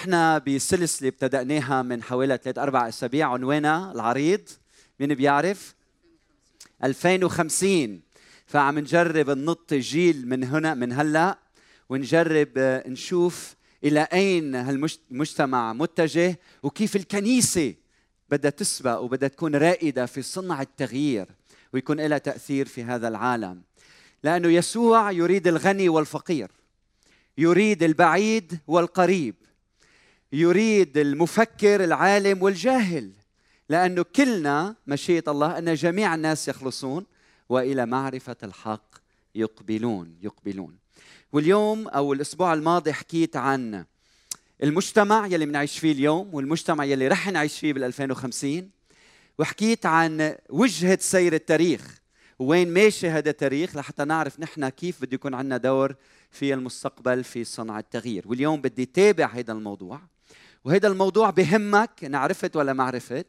نحن بسلسلة ابتدأناها من حوالي ثلاث أربع أسابيع عنوانها العريض. مين بيعرف؟ 2050 فعم نجرب ننط جيل من هنا من هلأ ونجرب آه، نشوف إلى أين هالمجتمع متجه وكيف الكنيسة بدها تسبق وبدها تكون رائدة في صنع التغيير ويكون لها تأثير في هذا العالم. لأنه يسوع يريد الغني والفقير يريد البعيد والقريب. يريد المفكر العالم والجاهل لأنه كلنا مشيئة الله أن جميع الناس يخلصون وإلى معرفة الحق يقبلون يقبلون. واليوم أو الأسبوع الماضي حكيت عن المجتمع يلي بنعيش فيه اليوم والمجتمع يلي رح نعيش فيه بال 2050 وحكيت عن وجهة سير التاريخ. وين ماشي هذا التاريخ لحتى نعرف نحن كيف بده يكون عندنا دور في المستقبل في صنع التغيير. واليوم بدي تابع هذا الموضوع. وهذا الموضوع بهمك إن عرفت ولا ما عرفت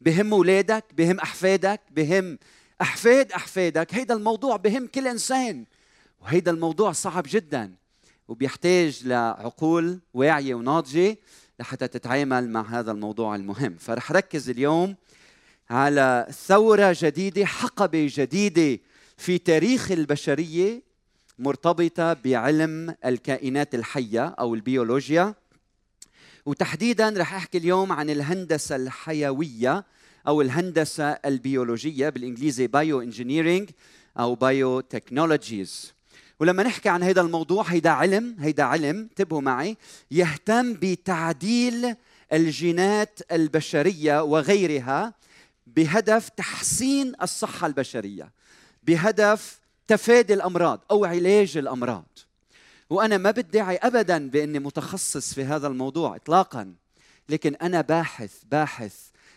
بهم أولادك بهم أحفادك بهم أحفاد أحفادك هيدا الموضوع بهم كل إنسان وهيدا الموضوع صعب جدا وبيحتاج لعقول واعية وناضجة لحتى تتعامل مع هذا الموضوع المهم. فرح ركز اليوم على ثورة جديدة حقبة جديدة في تاريخ البشرية مرتبطة بعلم الكائنات الحية أو البيولوجيا. وتحديدا رح أحكي اليوم عن الهندسة الحيوية أو الهندسة البيولوجية بالإنجليزي bioengineering أو biotechnologies ولما نحكي عن هذا الموضوع هيدا علم هيدا علم انتبهوا معي يهتم بتعديل الجينات البشرية وغيرها بهدف تحسين الصحة البشرية بهدف تفادي الأمراض أو علاج الأمراض. وأنا ما بدعي ابدا بإني متخصص في هذا الموضوع اطلاقا. لكن أنا باحث باحث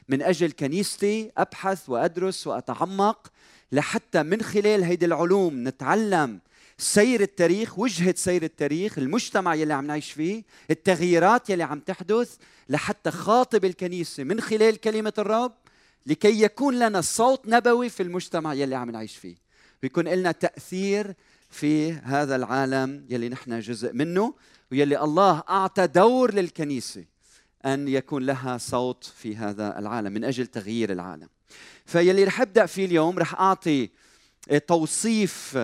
من أجل كنيستي أبحث وأدرس وأتعمق لحتى من خلال هيدي العلوم نتعلم سير التاريخ وجهة سير التاريخ المجتمع يلي عم نعيش فيه التغييرات يلي عم تحدث لحتى خاطب الكنيسة من خلال كلمة الرب لكي يكون لنا صوت نبوي في المجتمع يلي عم نعيش فيه. ويكون لنا تأثير في هذا العالم يلي نحن جزء منه ويلي الله أعطى دور للكنيسة أن يكون لها صوت في هذا العالم من أجل تغيير العالم. فيلي رح أبدأ فيه اليوم رح أعطي توصيف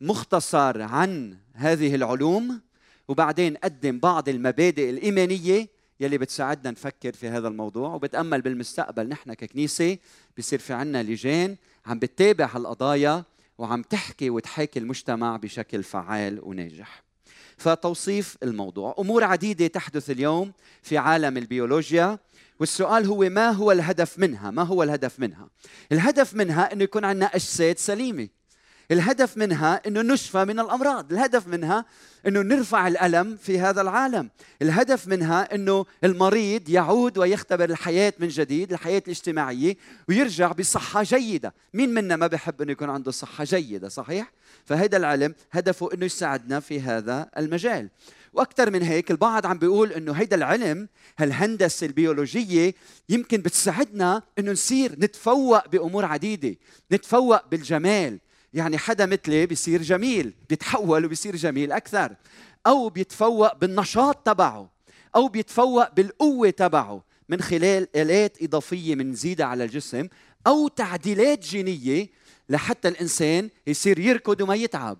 مختصر عن هذه العلوم وبعدين قدم بعض المبادئ الإيمانية يلي بتساعدنا نفكر في هذا الموضوع. وبتأمل بالمستقبل نحن ككنيسة بصير في عنا لجان عم بتتابع هالقضايا وعم تحكي وتحاكي المجتمع بشكل فعال وناجح. فتوصيف الموضوع. أمور عديدة تحدث اليوم في عالم البيولوجيا والسؤال هو ما هو الهدف منها؟ ما هو الهدف منها؟ الهدف منها انه يكون عندنا أجساد سليمة. الهدف منها إنه نشفى من الأمراض. الهدف منها إنه نرفع الألم في هذا العالم. الهدف منها إنه المريض يعود ويختبر الحياة من جديد الحياة الاجتماعية ويرجع بصحة جيدة. مين منا ما بحب إنه يكون عنده صحة جيدة صحيح؟ فهذا العلم هدفه إنه يساعدنا في هذا المجال. وأكثر من هيك البعض عم بيقول إنه هيدا العلم هالهندسة البيولوجية يمكن بتساعدنا إنه نصير نتفوق بأمور عديدة نتفوق بالجمال يعني حدا مثلي بيصير جميل بيتحول وبيصير جميل أكثر. أو بيتفوق بالنشاط تبعه أو بيتفوق بالقوة تبعه من خلال آلات إضافية بنزيدها على الجسم أو تعديلات جينية لحتى الإنسان يصير يركض وما يتعب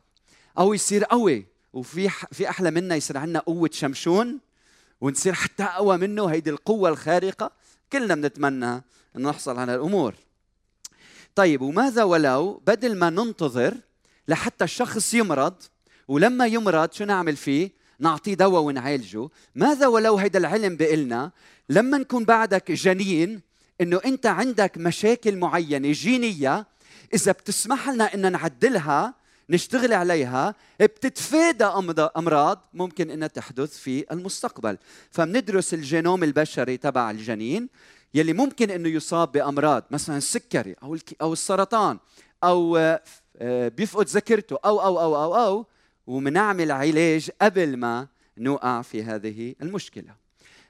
أو يصير قوي. وفي في أحلى منا يصير عندنا قوة شمشون ونصير حتى أقوى منه. هيدي القوة الخارقة كلنا بنتمنى إنه نحصل على الأمور. طيب وماذا ولو بدل ما ننتظر لحتى الشخص يمرض ولما يمرض شو نعمل فيه؟ نعطيه دواء ونعالجه. ماذا ولو هيدا العلم بيقلنا لما نكون بعدك جنين إنه أنت عندك مشاكل معينة جينية إذا بتسمح لنا إن نعدلها نشتغل عليها بتتفادى أمراض ممكن إنها تحدث في المستقبل. فبندرس الجينوم البشري تبع الجنين. يلي ممكن إنه يصاب بأمراض مثلا السكري أو أو السرطان أو آه، بيفقد ذاكرته أو أو أو أو أو ومنعمل علاج قبل ما نوقع في هذه المشكلة.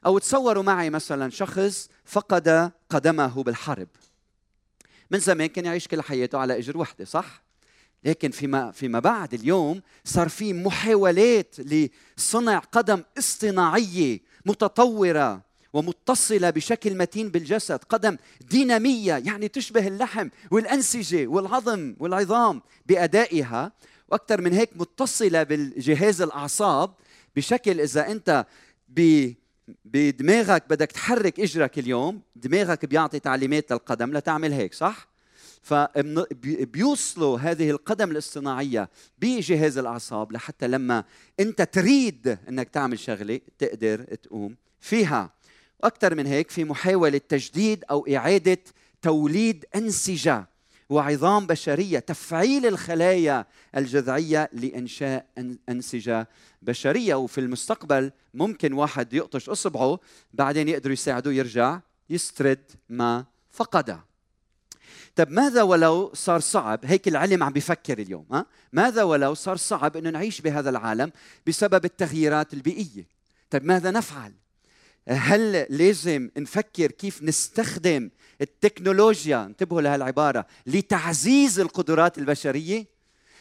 أو تصوروا معي مثلا شخص فقد قدمه بالحرب. من زمان كان يعيش كل حياته على إجر وحدة صح؟ لكن فيما فيما بعد اليوم صار في محاولات لصنع قدم اصطناعية متطورة ومتصلة بشكل متين بالجسد. قدم دينامية يعني تشبه اللحم والأنسجة والعظم والعظام بأدائها. وأكثر من هيك متصلة بالجهاز الأعصاب بشكل إذا أنت ب بدماغك بدك تحرك إجرك اليوم دماغك بيعطي تعليمات للقدم لتعمل هيك صح؟ فبيوصلوا هذه القدم الاصطناعية بجهاز الأعصاب لحتى لما أنت تريد إنك تعمل شغلة تقدر تقوم فيها. وأكثر من هيك في محاولة تجديد أو إعادة توليد انسجة وعظام بشرية تفعيل الخلايا الجذعية لإنشاء انسجة بشرية. وفي المستقبل ممكن واحد يقطش أصبعه بعدين يقدروا يساعدوه يرجع يسترد ما فقده طب ماذا ولو صار صعب؟ هيك العلم عم بيفكر اليوم ها؟ ماذا ولو صار صعب إنه نعيش بهذا العالم بسبب التغييرات البيئية؟ طيب ماذا نفعل؟ هل لازم نفكر كيف نستخدم التكنولوجيا انتبهوا لهالعبارة لتعزيز القدرات البشرية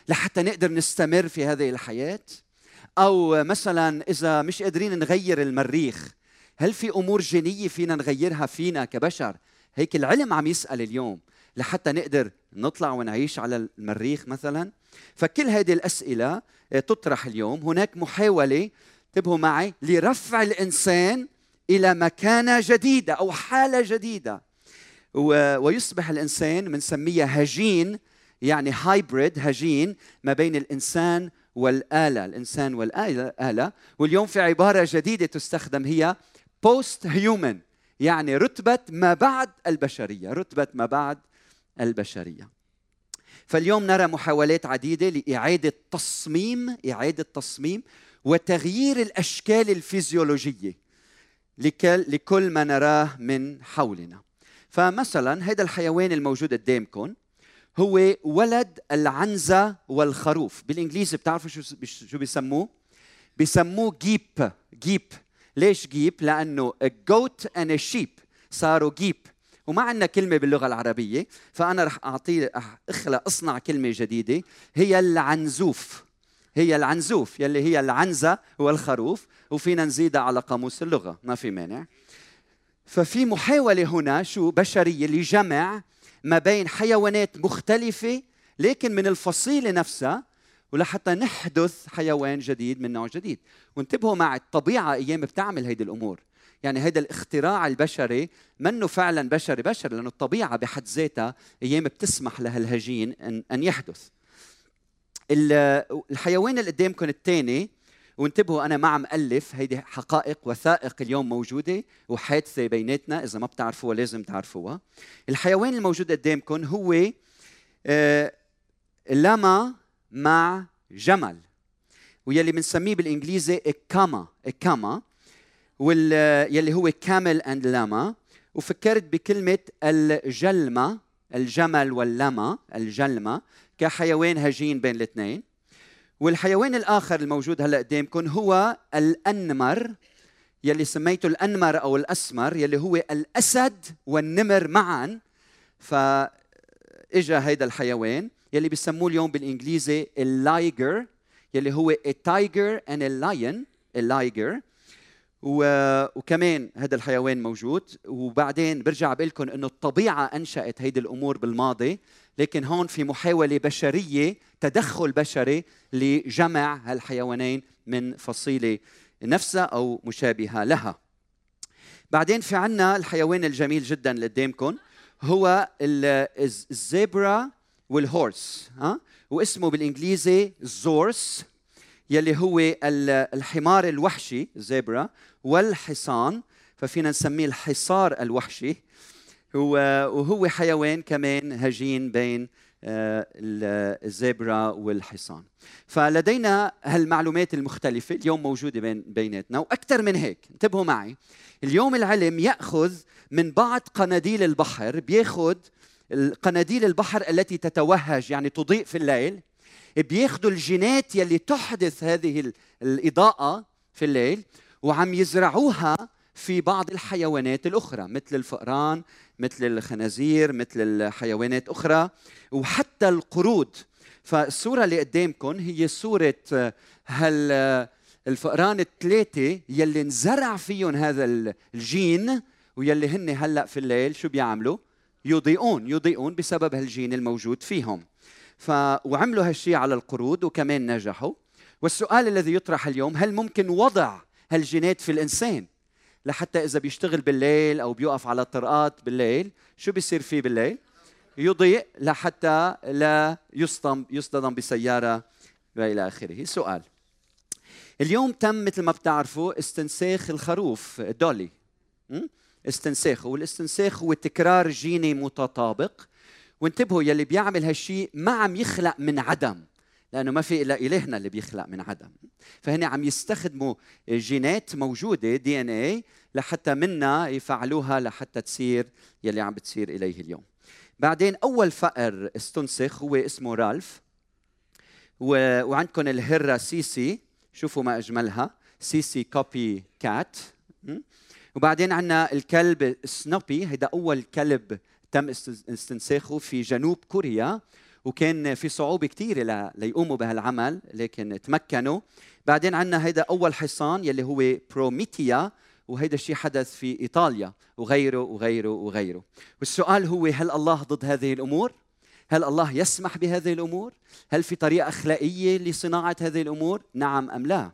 لحتى نقدر نستمر في هذه الحياة؟ أو مثلا إذا مش قادرين نغير المريخ هل في أمور جينية فينا نغيرها فينا كبشر؟ هيك العلم عم يسأل اليوم لحتى نقدر نطلع ونعيش على المريخ مثلا. فكل هذه الأسئلة تطرح اليوم. هناك محاولة انتبهوا معي لرفع الإنسان إلى مكانه جديده أو حالة جديدة. ويصبح الإنسان بنسميها هجين يعني هايبريد هجين ما بين الإنسان والآلة. الإنسان والآلة واليوم في عبارة جديدة تستخدم هي بوست هيومن يعني رتبة ما بعد البشرية رتبة ما بعد البشرية. فاليوم نرى محاولات عديدة لإعادة تصميم إعادة تصميم وتغيير الأشكال الفيزيولوجية. لكل ما نراه من حولنا. فمثلا هذا الحيوان الموجود قدامكم هو ولد العنزة والخروف. بالإنجليزي بتعرفوا شو شو بيسموه بيسموه جيب. جيب. ليش جيب؟ لأنه goat and a sheep صاروا جيب. وما عندنا كلمة باللغة العربية فأنا رح أعطي أخلق أصنع كلمة جديدة. هي العنزوف. هي العنزوف يلي هي العنزة والخروف. وفينا نزيدها على قاموس اللغة ما في مانع. ففي محاولة هنا شو؟ بشرية لجمع ما بين حيوانات مختلفة لكن من الفصيلة نفسها ولحتى نحدث حيوان جديد من نوع جديد. وانتبهوا مع الطبيعة أيام بتعمل هيدي الأمور. يعني هذا الاختراع البشري منه فعلا بشري بشري لأنه الطبيعة بحد ذاتها أيام بتسمح لها الهجين أن يحدث. الحيوان اللي قدامكم الثاني وانتبهوا أنا ما عم الف هيدي حقائق وثائق اليوم موجودة وحادثه بيناتنا إذا ما بتعرفوها لازم تعرفوها. الحيوان الموجود قدامكم هو آه لما مع جمل ويلي بنسميه بالإنجليزي الكاما الكاما واللي هو كامل اند لاما وفكرت بكلمة الجلمة الجمل واللما الجلمة كحيوان هجين بين الاثنين. والحيوان الآخر الموجود هلا قدامكم هو الأنمر يلي سميته الأنمر أو الأسمر يلي هو الأسد والنمر معا. فإجا هيدا الحيوان يلي بيسموه اليوم بالإنجليزي اللايجر يلي هو التايجر اند اللاين اللايجر وكمان هذا الحيوان موجود. وبعدين برجع بقول لكم إنه الطبيعة أنشأت هيدي الأمور بالماضي لكن هون في محاولة بشرية تدخل بشري لجمع هالحيوانين من فصيلة نفسها أو مشابهة لها. بعدين في عنا الحيوان الجميل جدا اللي قدامكم هو الزيبرا والهورس ها؟ واسمه بالإنجليزي زورس. يلي هو الحمار الوحشي زيبرا والحصان ففينا نسميه الحصار الوحشي. وهو حيوان كمان هجين بين آه، الزبرة والحصان. فلدينا هالمعلومات المختلفة اليوم موجودة بين بيناتنا وأكثر من هيك. انتبهوا معي. اليوم العلم يأخذ من بعض قناديل البحر بياخذ قناديل البحر التي تتوهج يعني تضيء في الليل بياخذوا الجينات يلي تحدث هذه الإضاءة في الليل وعم يزرعوها في بعض الحيوانات الأخرى مثل الفئران مثل الخنازير مثل الحيوانات أخرى وحتى القرود. فالصورة اللي قدامكم هي صورة هال الفئران الثلاثة يلي انزرع فيهم هذا الجين ويلي هن هلأ في الليل شو بيعملوا؟ يضيئون يضيئون بسبب هالجين الموجود فيهم. ف وعملوا هالشيء على القرود وكمان نجحوا. والسؤال الذي يطرح اليوم هل ممكن وضع هالجينات في الإنسان لحتى إذا بيشتغل بالليل أو بيوقف على الطرقات بالليل شو بيصير فيه بالليل؟ يضيء لحتى لا يصطم يصطدم بسيارة وإلى آخره. سؤال. اليوم تم مثل ما بتعرفوا استنساخ الخروف دولي. استنساخ والاستنساخ هو تكرار جيني متطابق وانتبهوا يلي بيعمل هالشيء ما عم يخلق من عدم لأنه ما في إلا إلهنا اللي بيخلق من عدم. فهنا عم يستخدموا جينات موجودة DNA لحتى منا يفعلوها لحتى تصير يلي عم بتصير إليه اليوم. بعدين أول فأر استنسخ هو اسمه رالف. و... وعندكم الهرة سيسي شوفوا ما أجملها. سيسي copycat. وبعدين عندنا الكلب سنوبي. هيدا أول كلب تم استنساخه في جنوب كوريا وكان في صعوبة كثيره ليقوموا بهالعمل لكن تمكنوا. بعدين عندنا هيدا أول حصان يلي هو بروميتيا وهيدا الشيء حدث في إيطاليا. وغيره وغيره وغيره. والسؤال هو هل الله ضد هذه الأمور؟ هل الله يسمح بهذه الأمور؟ هل في طريقة أخلاقية لصناعة هذه الأمور؟ نعم أم لا؟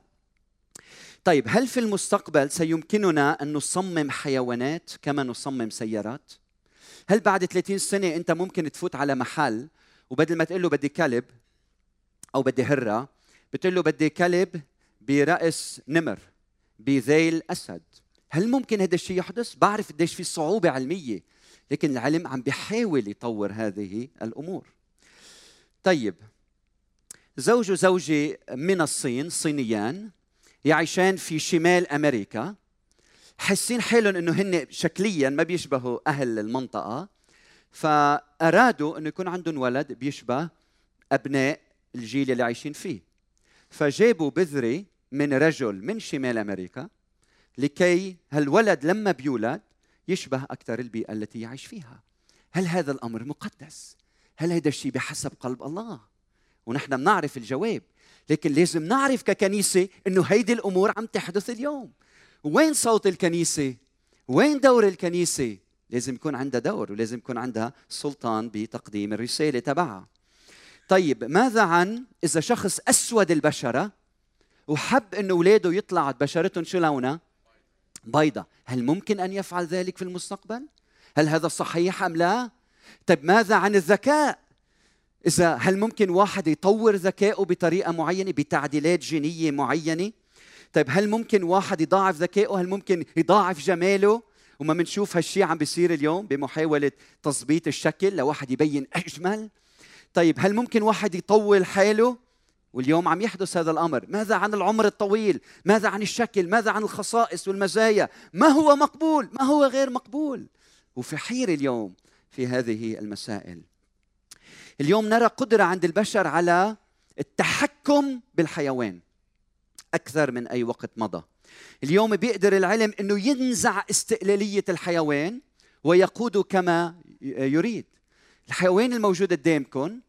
طيب هل في المستقبل سيمكننا أن نصمم حيوانات كما نصمم سيارات؟ هل بعد 30 سنة أنت ممكن تفوت على محل وبدل ما تقول له بدي كلب أو بدي هرة بتقول له بدي كلب برأس نمر بذيل أسد؟ هل ممكن هذا الشيء يحدث؟ بعرف قديش في صعوبة علمية لكن العلم عم بيحاول يطور هذه الأمور. طيب زوج وزوجة من الصين صينيان يعيشان في شمال أمريكا. حاسين حالهم إنه هن شكليا ما بيشبهوا أهل المنطقة فأرادوا إنه يكون عندهم ولد بيشبه أبناء الجيل اللي عايشين فيه. فجابوا بذرة من رجل من شمال أمريكا لكي هالولد لما بيولد يشبه أكثر البيئة التي يعيش فيها. هل هذا الأمر مقدس؟ هل هذا الشيء بحسب قلب الله؟ ونحن بنعرف الجواب لكن لازم نعرف ككنيسة إنه هيدي الأمور عم تحدث اليوم. وين صوت الكنيسة؟ وين دور الكنيسة؟ لازم يكون عندها دور ولازم يكون عندها سلطان بتقديم الرسالة تبعها. طيب ماذا عن إذا شخص أسود البشرة وحب إنه أولاده يطلع بشرتهم شو لونها بيضة. هل ممكن أن يفعل ذلك في المستقبل؟ هل هذا صحيح أم لا؟ طيب ماذا عن الذكاء؟ إذا هل ممكن واحد يطور ذكائه بطريقة معينة بتعديلات جينية معينة؟ طيب هل ممكن واحد يضاعف ذكائه؟ هل ممكن يضاعف جماله؟ وما بنشوف هالشيء عم بيصير اليوم بمحاولة تظبيط الشكل لواحد يبين أجمل. طيب هل ممكن واحد يطول حاله؟ واليوم عم يحدث هذا الأمر. ماذا عن العمر الطويل؟ ماذا عن الشكل؟ ماذا عن الخصائص والمزايا؟ ما هو مقبول؟ ما هو غير مقبول؟ وفي حيره اليوم في هذه المسائل. اليوم نرى قدرة عند البشر على التحكم بالحيوان. أكثر من أي وقت مضى. اليوم بيقدر العلم إنه ينزع استقلالية الحيوان ويقود كما يريد. الحيوان الموجود قدامكم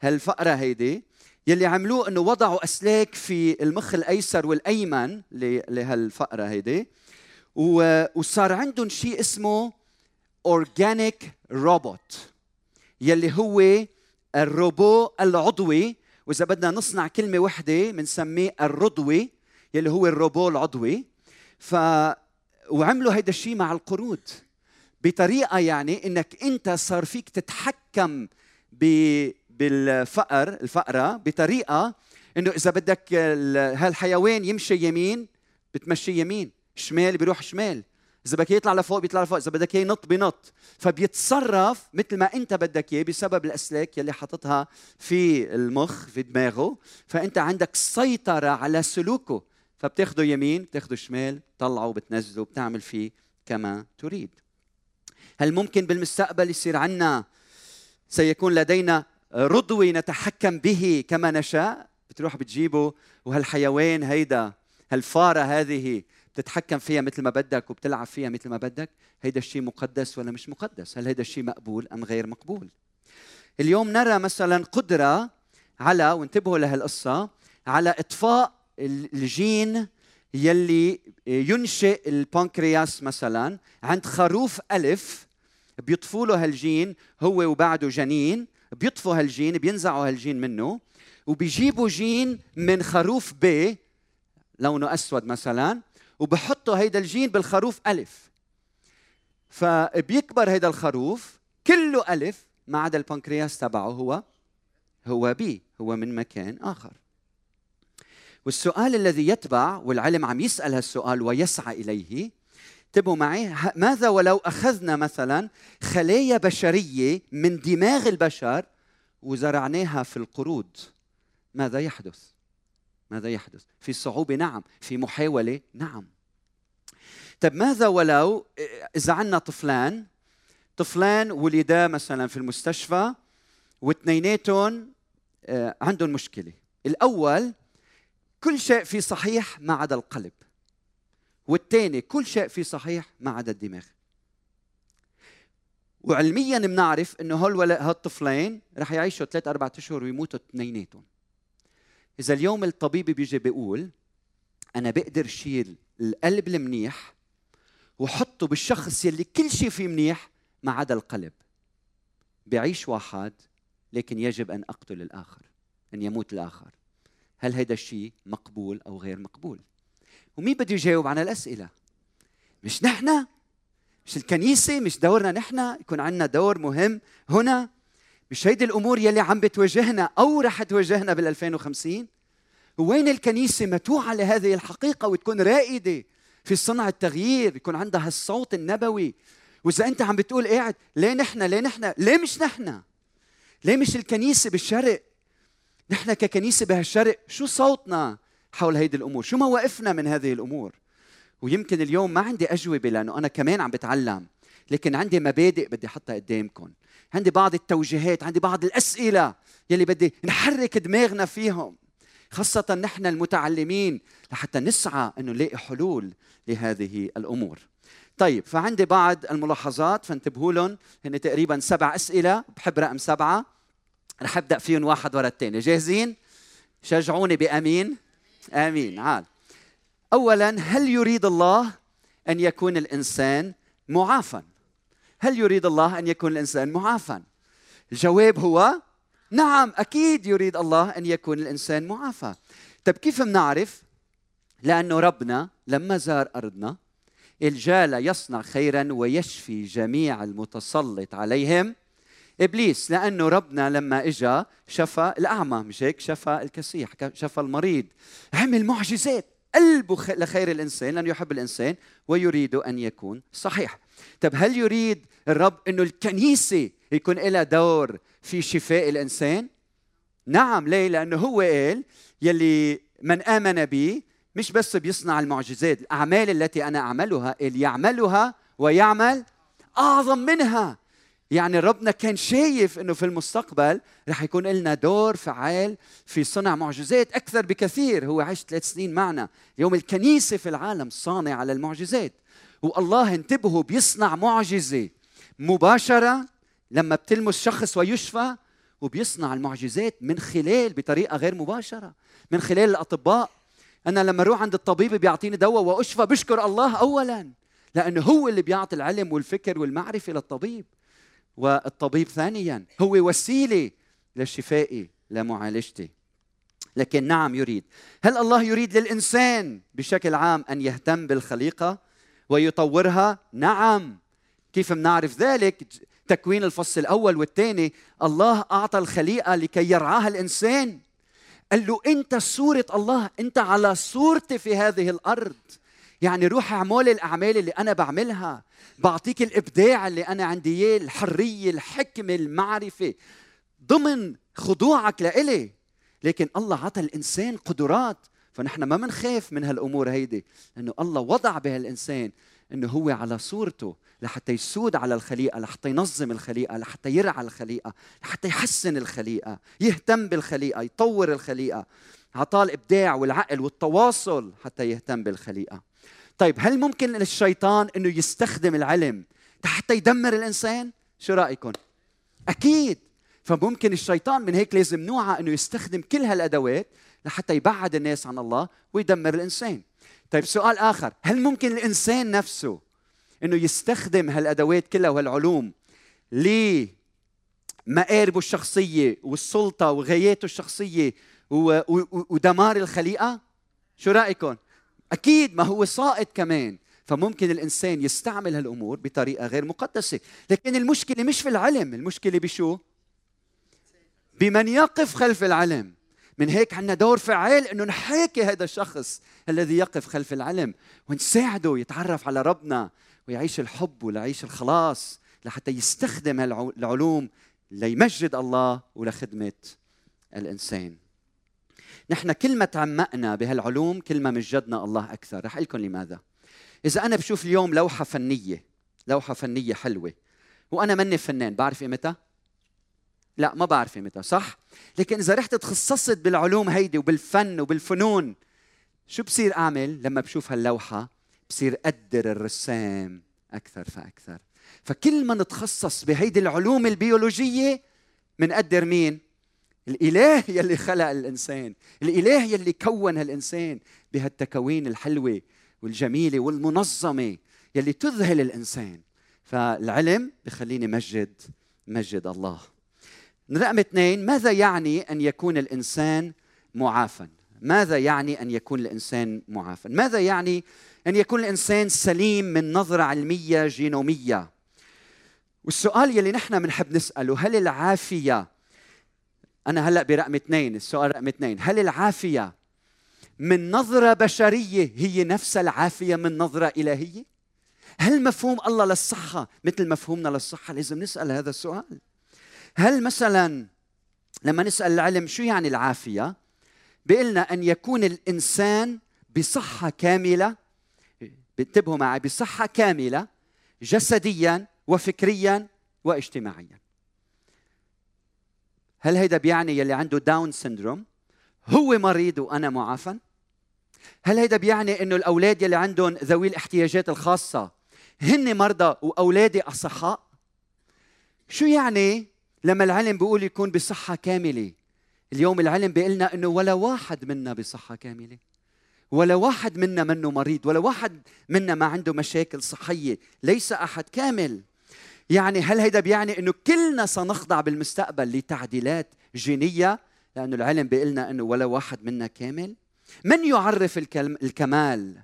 هالفقرة هيدي يلي عملوه إنه وضعوا أسلاك في المخ الأيسر والأيمن لهالفقرة هيدي وصار عندهم شيء اسمه organic robot يلي هو الروبو العضوي. وإذا بدنا نصنع كلمة وحدة بنسميه الرضوي. يلي هو الروبو العضوي. ف وعملوا هيدا الشيء مع القرود. بطريقة يعني إنك أنت صار فيك تتحكم ب بالفأر الفأرة بطريقة إنه إذا بدك هالحيوان يمشي يمين بتمشي يمين. شمال بيروح شمال. إذا بدك يطلع لفوق بيطلع لفوق. إذا بدك ينط بنط فبيتصرف مثل ما أنت بدك إياه بسبب الأسلاك يلي حاططها في المخ في دماغه. فأنت عندك سيطرة على سلوكه. فبتاخده يمين بتاخده شمال بتطلعه بتنزله بتعمل فيه كما تريد. هل ممكن بالمستقبل يصير عندنا سيكون لدينا رضوي نتحكم به كما نشاء؟ بتروح بتجيبه وهالحيوان هيدا هالفارة هذه بتتحكم فيها مثل ما بدك وبتلعب فيها مثل ما بدك؟ هيدا الشيء مقدس ولا مش مقدس؟ هل هيدا الشيء مقبول أم غير مقبول؟ اليوم نرى مثلا قدرة على وانتبهوا لهالقصة على إطفاء الجين يلي ينشئ البنكرياس مثلا عند خروف ألف بيطفوا له هالجين هو وبعده جنين بيطفوا هالجين بينزعوا هالجين منه وبيجيبوا جين من خروف ب لونه أسود مثلا وبحطوا هيدا الجين بالخروف ألف. فبيكبر هيدا الخروف كله ألف ما عدا البنكرياس تبعه هو هو بي هو من مكان آخر. والسؤال الذي يتبع والعلم عم يسأل هالسؤال ويسعى إليه انتبهوا معي ماذا ولو أخذنا مثلا خلايا بشرية من دماغ البشر وزرعناها في القرود؟ ماذا يحدث؟ ماذا يحدث؟ في صعوبة نعم في محاولة نعم. طيب ماذا ولو إذا عندنا طفلان طفلان ولدا مثلا في المستشفى واثنيناتهم آه، عندهم مشكلة. الأول كل شيء فيه صحيح ما عدا القلب. والثاني كل شيء فيه صحيح ما عدا الدماغ. وعلميا بنعرف إنه هول هالطفلين رح يعيشوا ثلاث أربع أشهر ويموتوا اثنيناتهم. إذا اليوم الطبيب بيجي بيقول أنا بقدر شيل القلب المنيح وحطه بالشخص يلي كل شيء فيه منيح ما عدا القلب. بيعيش واحد لكن يجب أن أقتل الآخر أن يموت الآخر. هل هذا الشيء مقبول أو غير مقبول؟ ومين بده يجاوب عن الأسئلة؟ مش نحن مش الكنيسة مش دورنا نحن يكون عندنا دور مهم هنا. مش هيدي الأمور يلي عم بتواجهنا أو رح تواجهنا بال 2050 وين الكنيسة متوعة لهذه الحقيقة وتكون رائدة في صنع التغيير يكون عندها الصوت النبوي؟ وإذا أنت عم بتقول قاعد ليه نحن ليه نحن ليه مش نحن؟ ليه مش الكنيسة بالشرق؟ نحن ككنيسة بهالشرق شو صوتنا حول هيدي الأمور؟ شو مواقفنا من هذه الأمور؟ ويمكن اليوم ما عندي أجوبة لأنه أنا كمان عم بتعلم لكن عندي مبادئ بدي أحطها قدامكم. عندي بعض التوجيهات عندي بعض الأسئلة يلي بدي نحرك دماغنا فيهم. خاصة نحن المتعلمين لحتى نسعى إنه نلاقي حلول لهذه الأمور. طيب فعندي بعض الملاحظات فانتبهوا لهم. هن تقريبا سبع أسئلة بحب رقم سبعة. رح أبدأ فيهم واحد ورا الثاني جاهزين؟ شجعوني بأمين أمين عال اولا هل يريد الله أن يكون الإنسان معافى؟ هل يريد الله أن يكون الإنسان معافى؟ الجواب هو نعم أكيد يريد الله أن يكون الإنسان معافى. طيب كيف بنعرف؟ لأنه ربنا لما زار أرضنا الجال يصنع خيرا ويشفي جميع المتسلط عليهم إبليس لأنه ربنا لما إجا شفى الأعمى مش هيك؟ شفى الكسيح شفى المريض. عمل معجزات قلبه لخير الإنسان لأنه يحب الإنسان ويريد أن يكون صحيح. طب هل يريد الرب إنه الكنيسة يكون لها دور في شفاء الإنسان؟ نعم ليه؟ لأنه هو قال يلي من آمن بي مش بس بيصنع المعجزات الأعمال التي أنا أعملها اللي يعملها ويعمل أعظم منها. يعني ربنا كان شايف إنه في المستقبل رح يكون لنا دور فعال في صنع معجزات أكثر بكثير. هو عاش ثلاث سنين معنا. اليوم الكنيسة في العالم صانع على المعجزات. والله انتبهوا بيصنع معجزة مباشرة لما بتلمس شخص ويشفى وبيصنع المعجزات من خلال بطريقة غير مباشرة من خلال الأطباء. أنا لما أروح عند الطبيب بيعطيني دواء وأشفى بشكر الله اولا لأنه هو اللي بيعطي العلم والفكر والمعرفة للطبيب. والطبيب ثانيا هو وسيلة لشفائي لمعالجتي لكن نعم يريد. هل الله يريد للإنسان بشكل عام أن يهتم بالخليقة ويطورها؟ نعم. كيف بنعرف ذلك؟ تكوين الفصل الأول والثاني الله أعطى الخليقة لكي يرعاها الإنسان. قال له أنت صوره الله أنت على صورتي في هذه الأرض. يعني روح اعمل الأعمال اللي أنا بعملها بعطيك الإبداع اللي أنا عندي اياه الحرية الحكمة المعرفة ضمن خضوعك لإلي. لكن الله عطى الإنسان قدرات فنحن ما بنخاف من هالأمور هيدي لأنه الله وضع بهالإنسان إنه هو على صورته لحتى يسود على الخليقة لحتى ينظم الخليقة لحتى يرعى الخليقة لحتى يحسن الخليقة يهتم بالخليقة يطور الخليقة. عطاه الإبداع والعقل والتواصل حتى يهتم بالخليقة. طيب هل ممكن للشيطان إنه يستخدم العلم حتى يدمر الإنسان؟ شو رايكم أكيد. فممكن الشيطان من هيك لازم نوعى إنه يستخدم كل هالأدوات لحتى يبعد الناس عن الله ويدمر الإنسان. طيب سؤال آخر هل ممكن الإنسان نفسه إنه يستخدم هالأدوات كلها وهالعلوم لمآربه الشخصية والسلطة وغاياته الشخصية ودمار الخليقة؟ شو رايكم أكيد ما هو صائد كمان. فممكن الإنسان يستعمل هالأمور بطريقة غير مقدسة. لكن المشكلة مش في العلم. المشكلة بشو؟ بمن يقف خلف العلم. من هيك عندنا دور فعال إنه نحاكي هذا الشخص الذي يقف خلف العلم ونساعده يتعرف على ربنا ويعيش الحب ويعيش الخلاص لحتى يستخدم العلوم ليمجد الله ولخدمة الإنسان. نحن كل ما تعمقنا بهالعلوم كل ما مجدنا الله أكثر. رح لكم لماذا. إذا أنا بشوف اليوم لوحة فنية لوحة فنية حلوة وأنا ماني فنان بعرف قيمتها لا ما بعرف قيمتها صح؟ لكن إذا رحت تخصصت بالعلوم هيدي وبالفن وبالفنون شو بصير أعمل؟ لما بشوف هاللوحة بصير قدر الرسام أكثر فأكثر. فكل ما نتخصص بهيدي العلوم البيولوجية منقدر مين؟ الإله يلي خلق الإنسان الإله يلي كون هالانسان بهالتكوين الحلوة والجميلة والمنظمة يلي تذهل الإنسان. فالعلم بخليني مجد مجد الله. رقم اثنين ماذا يعني أن يكون الإنسان معافى ماذا يعني أن يكون الإنسان معافى ماذا يعني أن يكون الإنسان سليم من نظرة علمية جينومية؟ والسؤال يلي نحن بنحب نسأله هل العافية أنا هلأ برقم اثنين السؤال رقم اثنين. هل العافية من نظرة بشرية هي نفس العافية من نظرة إلهية؟ هل مفهوم الله للصحة مثل مفهومنا للصحة؟ لازم نسأل هذا السؤال. هل مثلا لما نسأل العلم شو يعني العافية؟ بيقلنا أن يكون الإنسان بصحة كاملة انتبهوا معي بصحة كاملة جسديا وفكريا واجتماعيا. هل هيدا بيعني يلي عنده Down syndrome؟ هو مريض وأنا معافى هل هيدا بيعني إنه الأولاد يلي عندهم ذوي الاحتياجات الخاصة هن مرضى وأولادي أصحاء؟ شو يعني لما العلم بيقول يكون بصحة كاملة؟ اليوم العلم بيقول لنا إنه ولا واحد منا بصحة كاملة. ولا واحد منا منه مريض ولا واحد منا ما عنده مشاكل صحية ليس أحد كامل. يعني هل هيدا بيعني إنه كلنا سنخضع بالمستقبل لتعديلات جينية؟ لأنه العلم بيقول لنا إنه ولا واحد منا كامل. من يعرف الكمال؟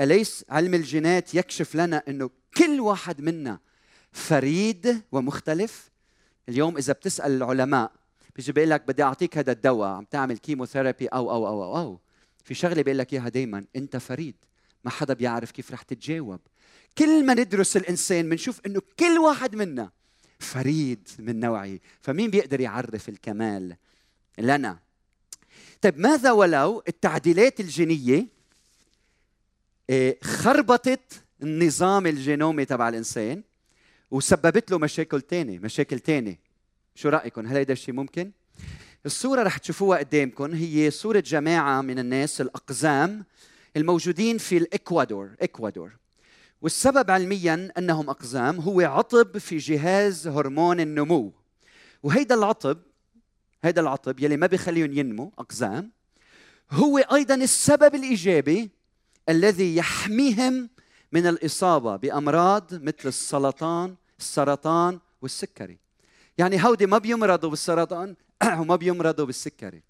أليس علم الجينات يكشف لنا إنه كل واحد منا فريد ومختلف؟ اليوم إذا بتسأل العلماء بيجي بيقول لك بدي أعطيك هذا الدواء عم تعمل كيموثيرابي أو أو أو أو, أو. في شغلة بيقول لك إياها دائما أنت فريد. ما حدا بيعرف كيف رح تتجاوب. كل ما ندرس الإنسان بنشوف إنه كل واحد منا فريد من نوعه. فمين بيقدر يعرف الكمال؟ لنا. طيب ماذا ولو التعديلات الجينية آه، خربطت النظام الجينومي تبع الإنسان وسببت له مشاكل تانية مشاكل تانية. شو رايكم هل هيدا الشيء ممكن؟ الصورة رح تشوفوها قدامكم هي صورة جماعة من الناس الأقزام الموجودين في الإكوادور إكوادور. والسبب علميا أنهم أقزام هو عطب في جهاز هرمون النمو. وهيدا العطب هيدا العطب يلي ما بيخليهم ينمو أقزام هو أيضا السبب الإيجابي الذي يحميهم من الإصابة بأمراض مثل السرطان السرطان والسكري. يعني هودي ما بيمرضوا بالسرطان وما بيمرضوا بالسكري.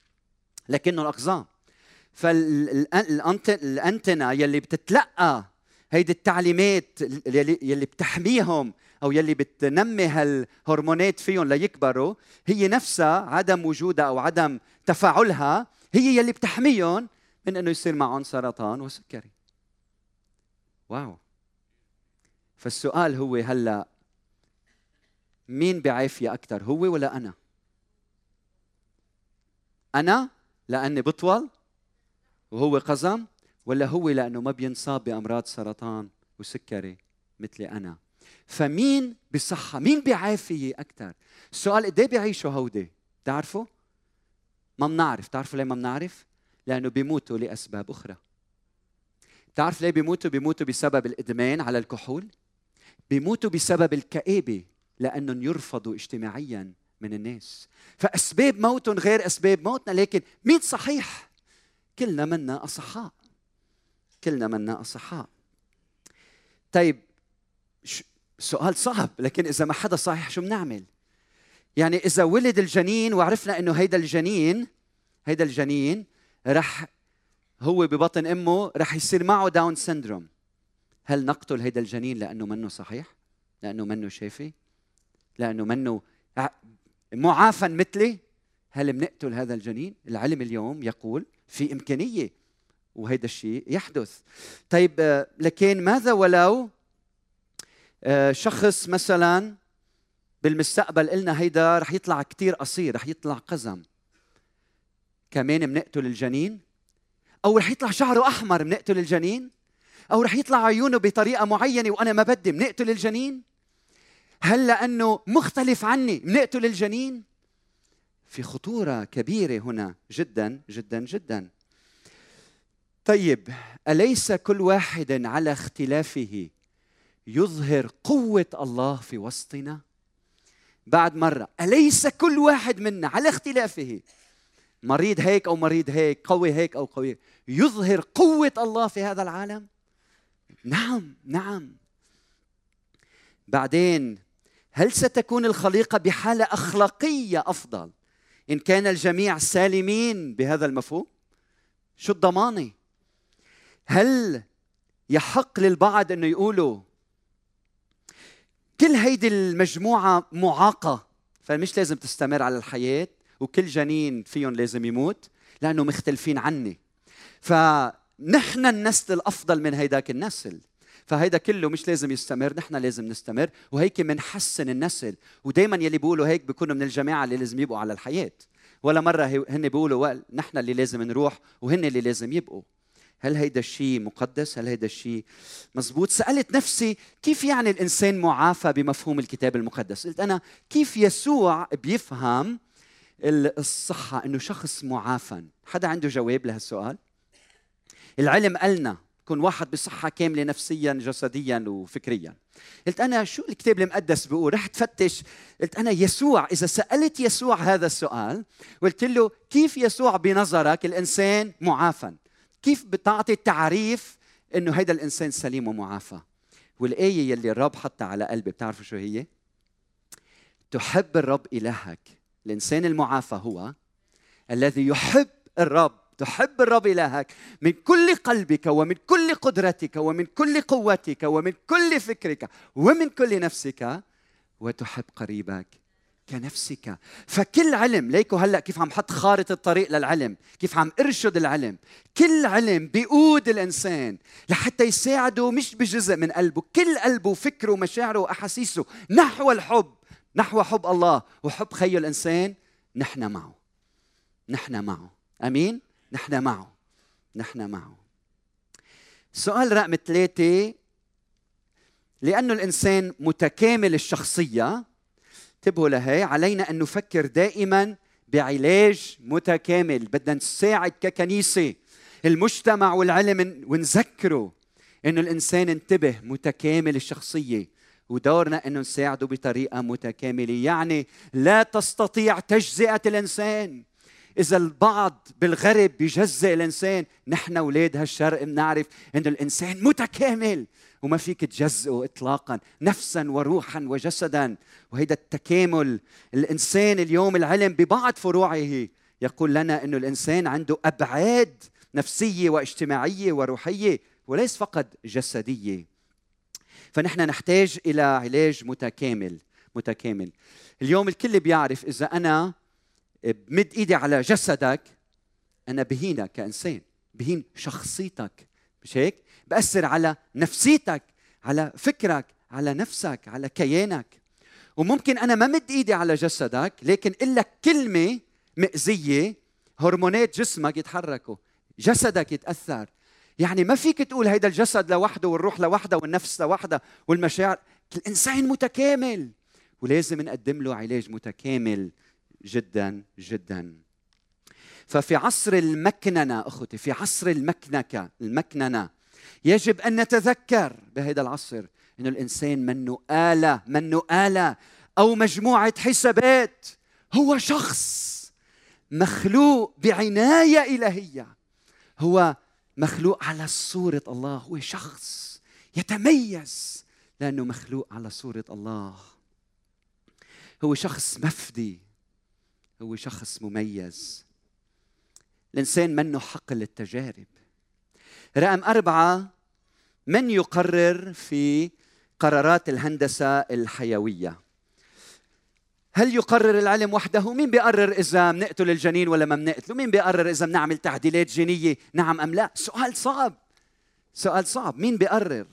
لكنهم أقزام. فالانتنا يلي بتتلقى هيدي التعليمات يلي, يلي بتحميهم أو يلي بتنمي هالهرمونات فيهم ليكبروا هي نفسها عدم وجودها أو عدم تفاعلها هي يلي بتحميهم من إنه يصير معهم سرطان وسكري واو فالسؤال هو هلأ مين بعافية أكثر هو ولا أنا؟ أنا لأني بطول وهو قزم ولا هو لأنه ما بينصاب بأمراض سرطان وسكري مثلي أنا. فمين بصحة؟ مين بعافية أكثر السؤال قد إيه بيعيشوا هودي؟ بتعرفوا؟ ما بنعرف. بتعرفوا ليه ما بنعرف؟ لأنه بيموتوا لأسباب أخرى. بتعرف ليه بيموتوا؟ بيموتوا بسبب الإدمان على الكحول. بيموتوا بسبب الكآبة لأنهم يرفضوا اجتماعيا من الناس. فأسباب موتهم غير أسباب موتنا لكن مين صحيح؟ كلنا منا أصحاء. كلنا منا أصحاء. طيب سؤال صعب لكن إذا ما حدا صحيح شو بنعمل؟ يعني إذا ولد الجنين وعرفنا إنه هيدا الجنين هيدا الجنين رح هو ببطن أمه رح يصير معه داون سندروم. هل نقتل هيدا الجنين لأنه منه صحيح؟ لأنه منه شافي لأنه منه معافى مثلي؟ هل بنقتل هذا الجنين؟ العلم اليوم يقول في إمكانية. وهيدا الشيء يحدث. طيب لكن ماذا ولو آه، شخص مثلا بالمستقبل قلنا هيدا رح يطلع كتير قصير رح يطلع قزم. كمان بنقتل الجنين؟ أو رح يطلع شعره أحمر بنقتل الجنين؟ أو رح يطلع عيونه بطريقة معينة وأنا ما بدي بنقتل الجنين؟ هل لأنه مختلف عني بنقتل الجنين؟ في خطورة كبيرة هنا جدا جدا جدا. طيب أليس كل واحد على اختلافه يظهر قوة الله في وسطنا؟ بعد مرة أليس كل واحد منا على اختلافه؟ مريض هيك أو مريض هيك قوي هيك أو قوي يظهر قوة الله في هذا العالم؟ نعم نعم. بعدين هل ستكون الخليقة بحالة أخلاقية أفضل إن كان الجميع سالمين بهذا المفهوم؟ شو الضمانة؟ هل يحق للبعض انه يقولوا كل هيدي المجموعة معاقة فمش لازم تستمر على الحياة وكل جنين فيهم لازم يموت؟ لأنه مختلفين عني. فنحن النسل الأفضل من هيداك النسل. فهيدا كله مش لازم يستمر نحن لازم نستمر. وهيك بنحسن النسل. ودائما يلي بيقولوا هيك بيكونوا من الجماعة اللي لازم يبقوا على الحياة. ولا مرة هن بيقولوا نحن اللي لازم نروح وهن اللي لازم يبقوا. هل هيدا الشيء مقدس؟ هل هيدا الشيء مزبوط؟ سألت نفسي كيف يعني الإنسان معافى بمفهوم الكتاب المقدس؟ قلت أنا كيف يسوع بيفهم الصحة أنه شخص معافى حدا عنده جواب لهالسؤال؟ العلم قالنا يكون واحد بصحة كاملة نفسيا جسديا وفكريا قلت أنا شو الكتاب المقدس بيقول رحت فتش قلت أنا يسوع إذا سألت يسوع هذا السؤال قلت له كيف يسوع بنظرك الإنسان معافى كيف بتعطي التعريف إنه هيدا الإنسان سليم ومعافى؟ والآية يلي الرب حطها على قلبي بتعرفوا شو هي؟ تحب الرب إلهك. الإنسان المعافى هو الذي يحب الرب. تحب الرب إلهك من كل قلبك ومن كل قدرتك ومن كل قوتك ومن كل فكرك ومن كل نفسك وتحب قريبك. كنفسك. فكل علم ليكو هلأ كيف عم حط خارطة الطريق للعلم كيف عم ارشد العلم. كل علم بيقود الإنسان لحتى يساعده مش بجزء من قلبه. كل قلبه وفكره ومشاعره وأحاسيسه نحو الحب نحو حب الله وحب خي الإنسان نحن معه. نحن معه. أمين؟ نحن معه. نحن معه. سؤال رقم ثلاثة. لأنه الإنسان متكامل الشخصية انتبهوا لهي علينا أن نفكر دائما بعلاج متكامل. بدنا نساعد ككنيسة. المجتمع والعلم ونذكره إنه الإنسان انتبه متكامل الشخصية ودورنا إنه نساعده بطريقة متكاملة. يعني لا تستطيع تجزئة الإنسان. إذا البعض بالغرب بيجزئ الإنسان نحن أولاد هالشرق بنعرف إنه الإنسان متكامل. وما فيك تجزئه اطلاقا نفسا وروحا وجسدا. وهيدا التكامل الإنسان اليوم العلم ببعض فروعه يقول لنا إنه الإنسان عنده أبعاد نفسية واجتماعية وروحية وليس فقط جسدية. فنحن نحتاج إلى علاج متكامل متكامل. اليوم الكل بيعرف إذا أنا بمد إيدي على جسدك أنا بهينك كإنسان بهين شخصيتك. مش هيك؟ بأثر على نفسيتك على فكرك على نفسك على كيانك. وممكن أنا ما مد إيدي على جسدك لكن لك كلمة مأذية هرمونات جسمك يتحركوا جسدك يتأثر. يعني ما فيك تقول هيدا الجسد لوحده والروح لوحدها والنفس لوحدها والمشاعر. الإنسان متكامل ولازم نقدم له علاج متكامل جدا جدا. ففي عصر المكننة أخوتي في عصر المكنكه المكننة يجب أن نتذكر بهذا العصر انه الإنسان منه اله منه اله أو مجموعة حسابات هو شخص مخلوق بعناية إلهية. هو مخلوق على صورة الله هو شخص يتميز لأنه مخلوق على صورة الله. هو شخص مفدي هو شخص مميز. الإنسان منه حق للتجارب رقم أربعة من يقرر في قرارات الهندسة الحيوية هل يقرر العلم وحده؟ مين بيقرر إذا بنقتل الجنين ولا ما بنقتله؟ مين بيقرر إذا بنعمل تعديلات جينية نعم أم لا؟ سؤال صعب سؤال صعب مين بيقرر؟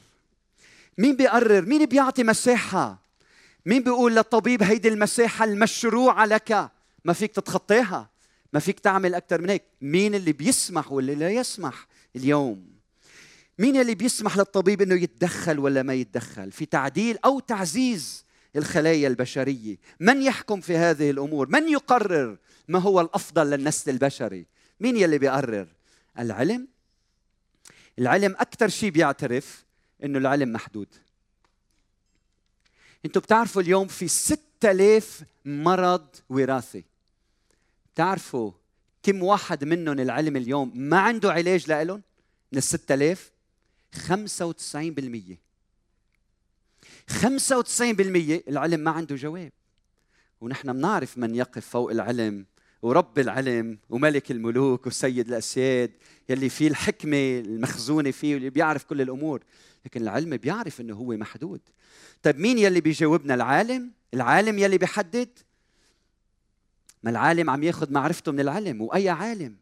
مين بيقرر؟ مين بيعطي مساحة؟ مين بيقول للطبيب هيدي المساحة المشروعة لك ما فيك تتخطاها ما فيك تعمل أكثر من هيك. مين اللي بيسمح واللي لا يسمح اليوم؟ مين اللي بيسمح للطبيب إنه يتدخل ولا ما يتدخل؟ في تعديل أو تعزيز الخلايا البشرية. من يحكم في هذه الأمور؟ من يقرر ما هو الأفضل للنسل البشري؟ مين يلي بيقرر؟ العلم. العلم أكثر شيء بيعترف إنه العلم محدود. أنتم بتعرفوا اليوم في 6000 مرض وراثي. بتعرفوا كم واحد منهم العلم اليوم ما عنده علاج لهم من ال 6000 95% 95% العلم ما عنده جواب. ونحن بنعرف من يقف فوق العلم ورب العلم وملك الملوك وسيد الأسياد يلي فيه الحكمة المخزونة فيه واللي بيعرف كل الأمور. لكن العلم بيعرف إنه هو محدود. طيب مين يلي بيجاوبنا؟ العالم؟ العالم يلي بيحدد؟ ما العالم عم ياخذ معرفته من العلم وأي عالم؟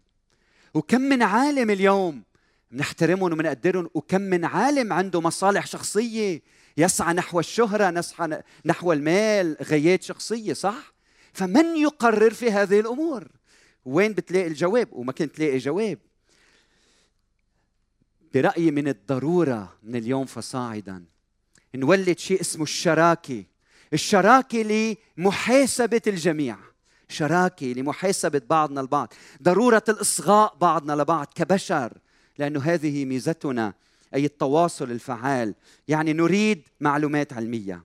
وكم من عالم اليوم بنحترمهم وبنقدرهم وكم من عالم عنده مصالح شخصية يسعى نحو الشهرة نسعى نحو المال غايات شخصية صح؟ فمن يقرر في هذه الأمور؟ وين بتلاقي الجواب؟ وما كنت تلاقي جواب. برأيي من الضرورة من اليوم فصاعدا نولد شيء اسمه الشراكة. الشراكة لمحاسبة الجميع. شراكة لمحاسبة بعضنا البعض ضرورة الإصغاء بعضنا لبعض كبشر لأنه هذه ميزتنا أي التواصل الفعال. يعني نريد معلومات علمية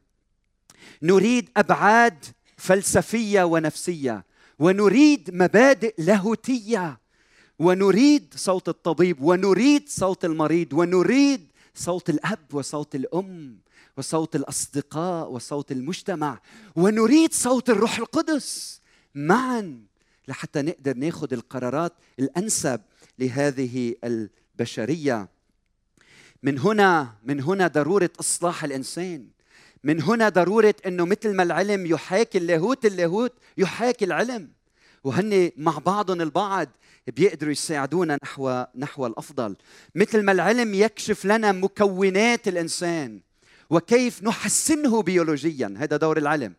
نريد أبعاد فلسفية ونفسية ونريد مبادئ لاهوتية ونريد صوت الطبيب ونريد صوت المريض ونريد صوت الأب وصوت الأم وصوت الأصدقاء وصوت المجتمع ونريد صوت الروح القدس. معا لحتى نقدر ناخذ القرارات الأنسب لهذه البشرية. من هنا من هنا ضرورة إصلاح الإنسان. من هنا ضرورة إنه مثل ما العلم يحاكي اللاهوت اللاهوت يحاكي العلم. وهن مع بعضهم البعض بيقدروا يساعدونا نحو نحو الأفضل. مثل ما العلم يكشف لنا مكونات الإنسان وكيف نحسنه بيولوجيا. هذا دور العلم.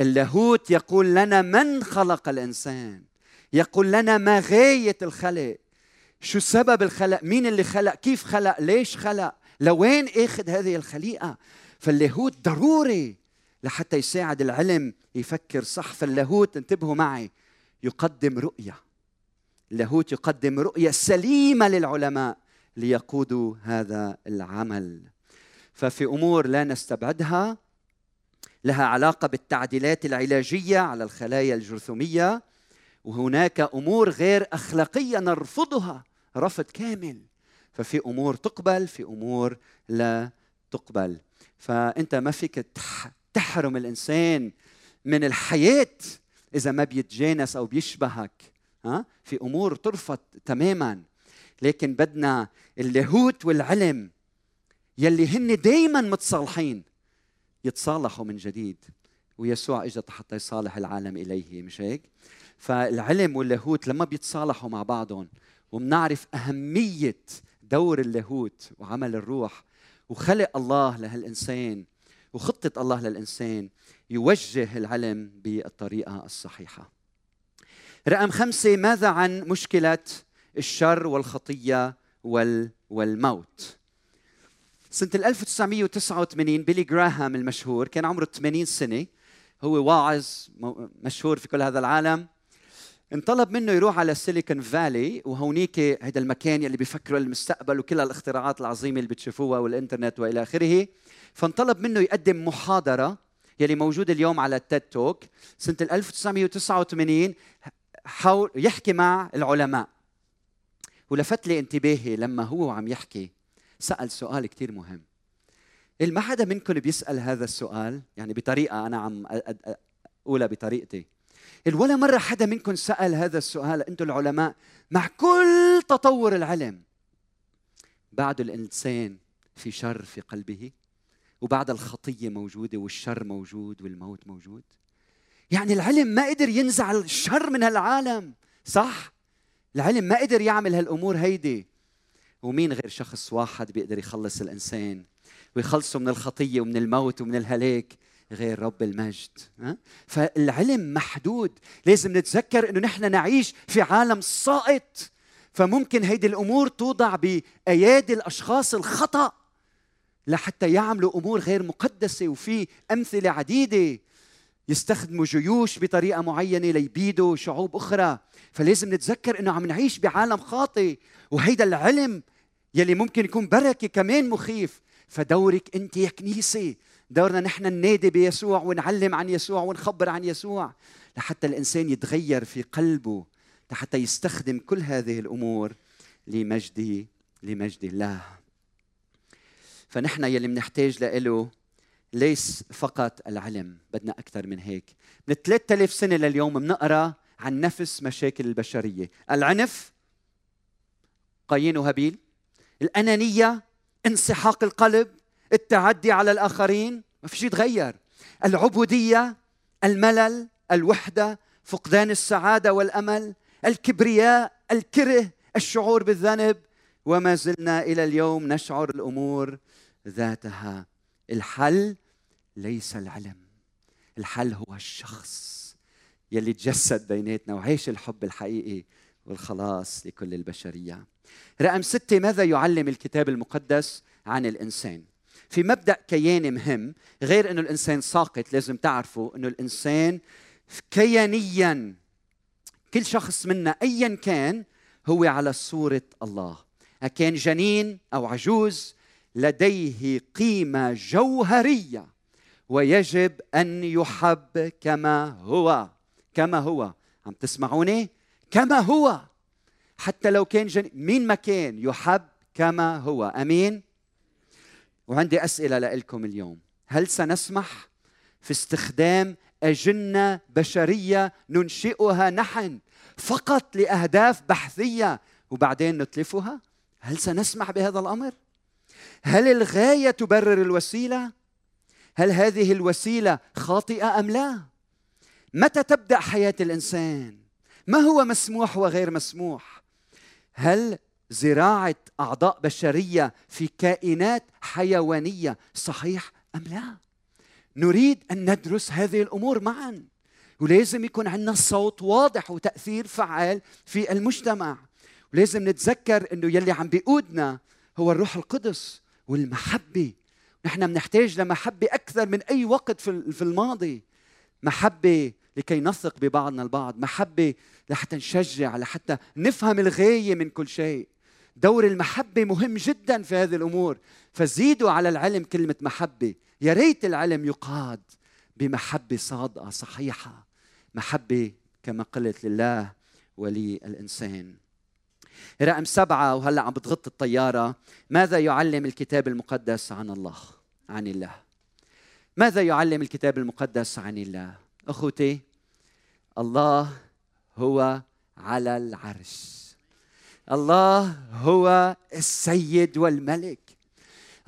اللاهوت يقول لنا من خلق الإنسان؟ يقول لنا ما غاية الخلق؟ شو سبب الخلق؟ مين اللي خلق؟ كيف خلق؟ ليش خلق؟ لوين آخذ هذه الخليقة؟ فاللاهوت ضروري لحتى يساعد العلم يفكر صح. فاللاهوت انتبهوا معي يقدم رؤية. اللاهوت يقدم رؤية سليمة للعلماء ليقودوا هذا العمل. ففي أمور لا نستبعدها لها علاقة بالتعديلات العلاجية على الخلايا الجرثومية وهناك أمور غير أخلاقية نرفضها رفض كامل. ففي أمور تقبل في أمور لا تقبل. فأنت ما فيك تحرم الإنسان من الحياة إذا ما بيتجانس أو بيشبهك ها؟ في أمور ترفض تماما. لكن بدنا اللاهوت والعلم يلي هن دائما متصالحين. يتصالحوا من جديد ويسوع اجى حتى يصالح العالم إليه مش هيك؟ فالعلم واللاهوت لما بيتصالحوا مع بعضهم وبنعرف أهمية دور اللاهوت وعمل الروح وخلق الله لهالإنسان وخطة الله للإنسان يوجه العلم بالطريقة الصحيحة. رقم خمسة ماذا عن مشكلة الشر والخطية والموت؟ سنة 1989 بيلي جراهام المشهور كان عمره 80 سنة هو واعظ مشهور في كل هذا العالم. انطلب منه يروح على سيليكون فالي وهونيك هذا المكان اللي بيفكروا المستقبل وكل الاختراعات العظيمة اللي بتشوفوها والإنترنت وإلى آخره. فانطلب منه يقدم محاضرة يلي موجود اليوم على التيد توك سنة 1989 حاول يحكي مع العلماء. ولفت لي انتباهي لما هو عم يحكي. سأل سؤال كثير مهم. ما حدا منكم بيسأل هذا السؤال؟ يعني بطريقة أنا عم أقولها بطريقتي. ولا مرة حدا منكم سأل هذا السؤال؟ أنتم العلماء مع كل تطور العلم بعد الإنسان في شر في قلبه وبعد الخطية موجودة والشر موجود والموت موجود؟ يعني العلم ما قدر ينزع الشر من هالعالم صح؟ العلم ما قدر يعمل هالأمور هيدي. ومين غير شخص واحد بيقدر يخلص الإنسان ويخلصه من الخطية ومن الموت ومن الهلاك؟ غير رب المجد؟ فالعلم محدود. لازم نتذكر إنه نحن نعيش في عالم سائط فممكن هيدي الأمور توضع بأيادي الأشخاص الخطأ لحتى يعملوا أمور غير مقدسة وفي أمثلة عديدة. يستخدموا جيوش بطريقة معينة ليبيدوا شعوب أخرى. فلازم نتذكر إنه عم نعيش بعالم خاطئ. وهيدا العلم يلي ممكن يكون بركة كمان مخيف. فدورك أنت يا كنيسة. دورنا نحن ننادي بيسوع ونعلم عن يسوع ونخبر عن يسوع. لحتى الإنسان يتغير في قلبه. لحتى يستخدم كل هذه الأمور لمجد لمجد الله. فنحن يلي بنحتاج له ليس فقط العلم. بدنا أكثر من هيك. من 3000 سنة لليوم بنقرأ عن نفس مشاكل البشرية. العنف قايين وهابيل الأنانية انسحاق القلب التعدي على الآخرين ما في شيء تغير العبودية الملل الوحدة فقدان السعادة والأمل الكبرياء الكره الشعور بالذنب. وما زلنا إلى اليوم نشعر الأمور ذاتها. الحل ليس العلم. الحل هو الشخص يلي تجسد بيناتنا وعيش الحب الحقيقي. والخلاص لكل البشرية. رقم ستة ماذا يعلم الكتاب المقدس عن الإنسان؟ في مبدأ كياني مهم غير أنه الإنسان ساقط لازم تعرفوا أنه الإنسان كيانيا كل شخص منا أيا كان هو على صورة الله. كان جنين أو عجوز لديه قيمة جوهرية ويجب أن يحب كما هو. كما هو. عم تسمعوني؟ كما هو. حتى لو كان جن... مين ما كان يحب كما هو. أمين؟ وعندي أسئلة لكم اليوم. هل سنسمح في استخدام أجنة بشرية ننشئها نحن فقط لأهداف بحثية وبعدين نتلفها؟ هل سنسمح بهذا الأمر؟ هل الغاية تبرر الوسيلة؟ هل هذه الوسيلة خاطئة أم لا؟ متى تبدأ حياة الإنسان؟ ما هو مسموح وغير مسموح؟ هل زراعة أعضاء بشرية في كائنات حيوانية صحيح أم لا؟ نريد أن ندرس هذه الأمور معا ولازم يكون عندنا صوت واضح وتأثير فعال في المجتمع. ولازم نتذكر إنه يلي عم بيقودنا هو الروح القدس والمحبة. نحن بنحتاج لمحبة أكثر من أي وقت في الماضي. محبة لكي نثق ببعضنا البعض. محبة لحتى نشجع لحتى نفهم الغاية من كل شيء. دور المحبة مهم جدا في هذه الأمور. فزيدوا على العلم كلمة محبة. يا ريت العلم يقاد بمحبة صادقة صحيحة. محبة كما قلت لله وللإنسان رقم سبعة وهلأ عم بتغط الطيارة. ماذا يعلم الكتاب المقدس عن الله؟ عن الله. ماذا يعلم الكتاب المقدس عن الله؟ أخوتي الله هو على العرش. الله هو السيد والملك.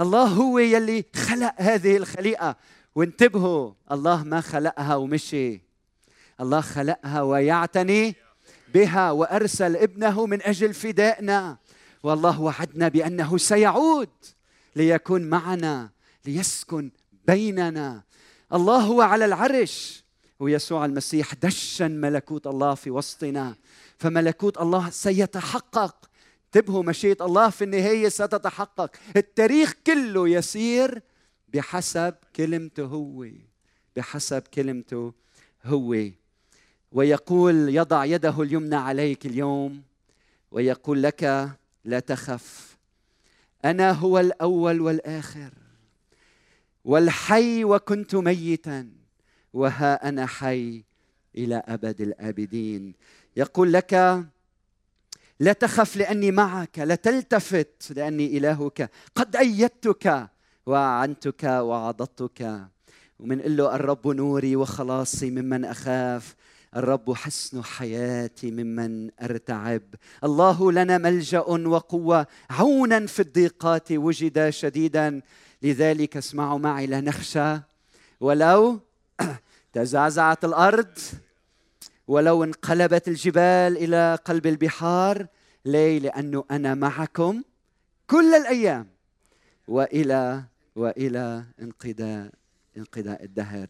الله هو يلي خلق هذه الخليقة. وانتبهوا الله ما خلقها ومشي. الله خلقها ويعتني بها وأرسل ابنه من أجل فدائنا. والله وعدنا بأنه سيعود ليكون معنا ليسكن بيننا. الله هو على العرش. ويسوع المسيح دشن ملكوت الله في وسطنا. فملكوت الله سيتحقق. انتبهوا مشيئة الله في النهاية ستتحقق. التاريخ كله يسير بحسب كلمته هو. بحسب كلمته هو. ويقول يضع يده اليمنى عليك اليوم ويقول لك لا تخف. أنا هو الأول والآخر. والحي وكنت ميتا. وها أنا حي إلى أبد الآبدين. يقول لك لا تخف لأني معك لا تلتفت لأني إلهك. قد أيدتك واعنتك وعضدتك. ومنقول له الرب نوري وخلاصي ممن أخاف. الرب حسن حياتي ممن أرتعب. الله لنا ملجأ وقوة. عونا في الضيقات وجد شديدا. لذلك اسمعوا معي لا نخشى ولو تزعزعت الأرض ولو انقلبت الجبال إلى قلب البحار ليه لأنه أنا معكم كل الأيام وإلى وإلى انقضاء انقضاء الدهر.